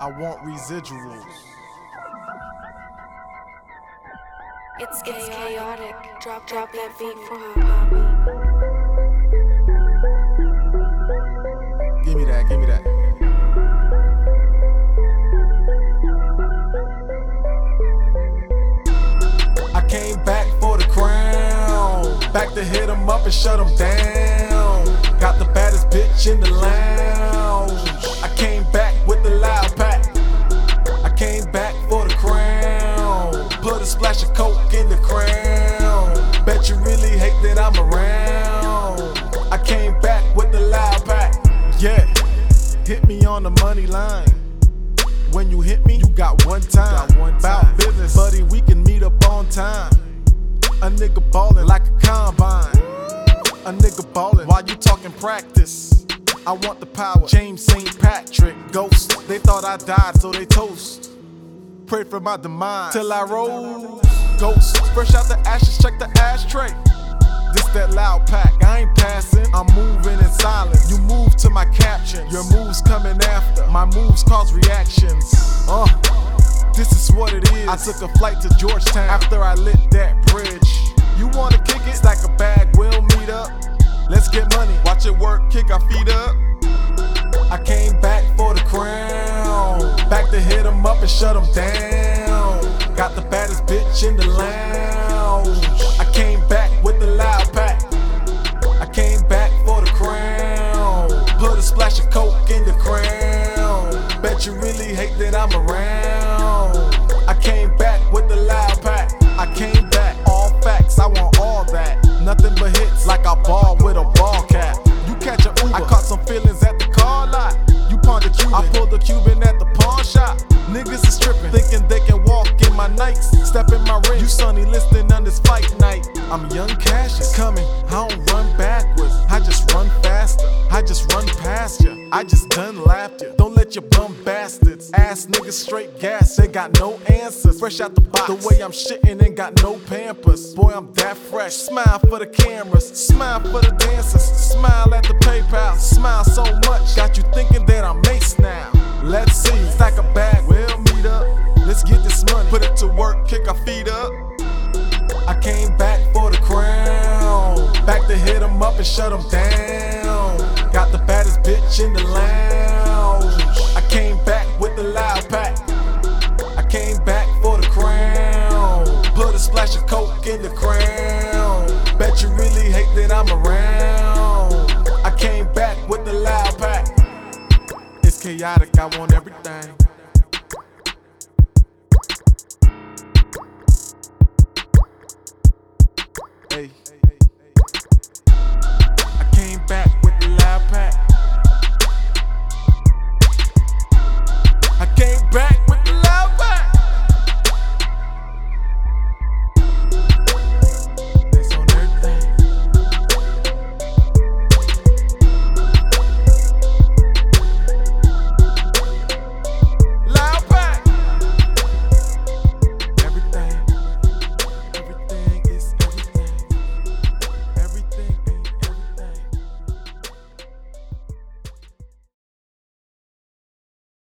I want residuals. It's, it's chaotic. Drop, drop that beat for her Poppy. Give me that, give me that. I came back for the crown. Back to hit 'em up and shut 'em down. Money line. When you hit me, you got one time. Got one time. business, buddy, we can meet up on time. A nigga ballin' like a combine. A nigga ballin' while you talking practice. I want the power. James St. Patrick, ghost. They thought I died, so they toast. Pray for my demise till I rose. Ghost, fresh out the ashes, check the ashtray. This that loud pack, I ain't passing. I'm moving in silence. You move to my captions. Your moves coming after. My moves cause reactions. Uh, this is what it is. I took a flight to Georgetown after I lit that bridge. You wanna kick it? Stack a bag, we'll meet up. Let's get money. Watch it work, kick our feet up. I came back for the crown. Back to hit 'em up and shut 'em down. Got the baddest bitch in the lounge. Bet you really hate that I'm around. I came back with the loud pack. I came back, all facts, I want all that. Nothing but hits, like I ball with a ball cap. You catch a Uber, I caught some feelings at the car lot. You pawned the Cuban, I pulled the Cuban at the pawn shop. Niggas is tripping, thinking they can walk in my nights. Step in my ring, you sunny listening on this fight night. I'm young cash is coming, I don't I just done laughed ya. Don't let your bum bastards, ass niggas straight gas, they got no answers. Fresh out the box, the way I'm shitting ain't got no pampers. Boy, I'm that fresh. Smile for the cameras, smile for the dancers, smile at the PayPal, smile so much, got you thinking that I'm Mace now. Let's see, stack a bag, we'll meet up. Let's get this money, put it to work, kick our feet up. I came back for the crown. Back to hit 'em up and shut 'em down. In the crown. Bet you really hate that I'm around. I came back with the loud pack. It's chaotic, I want everything. Hey.